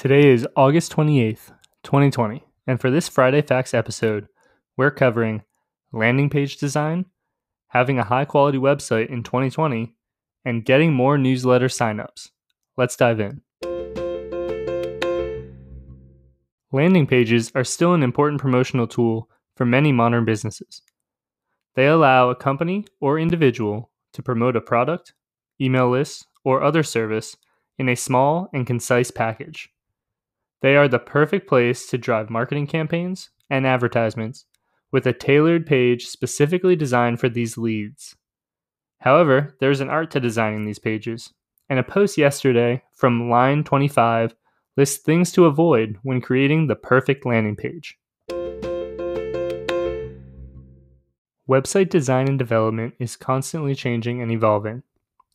Today is August 28th, 2020, and for this Friday Facts episode, we're covering landing page design, having a high quality website in 2020, and getting more newsletter signups. Let's dive in. Landing pages are still an important promotional tool for many modern businesses. They allow a company or individual to promote a product, email list, or other service in a small and concise package. They are the perfect place to drive marketing campaigns and advertisements with a tailored page specifically designed for these leads. However, there's an art to designing these pages, and a post yesterday from Line 25 lists things to avoid when creating the perfect landing page. Website design and development is constantly changing and evolving,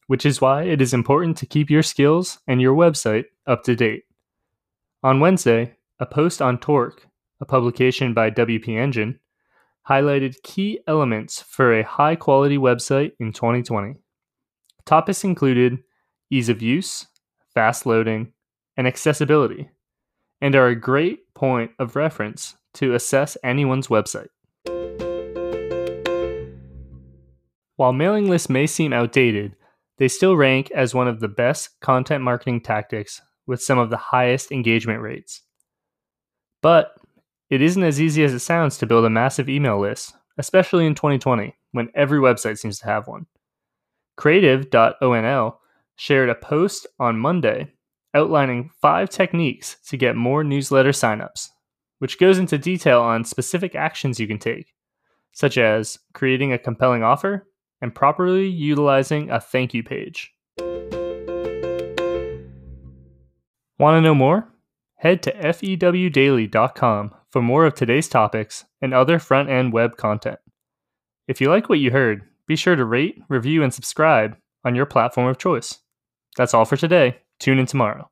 which is why it is important to keep your skills and your website up to date. On Wednesday, a post on Torque, a publication by WP Engine, highlighted key elements for a high quality website in 2020. Topics included ease of use, fast loading, and accessibility, and are a great point of reference to assess anyone's website. While mailing lists may seem outdated, they still rank as one of the best content marketing tactics with some of the highest engagement rates. But it isn't as easy as it sounds to build a massive email list, especially in 2020 when every website seems to have one. Creative.onl shared a post on Monday outlining five techniques to get more newsletter signups, which goes into detail on specific actions you can take, such as creating a compelling offer and properly utilizing a thank you page. Want to know more? Head to fewdaily.com for more of today's topics and other front end web content. If you like what you heard, be sure to rate, review, and subscribe on your platform of choice. That's all for today. Tune in tomorrow.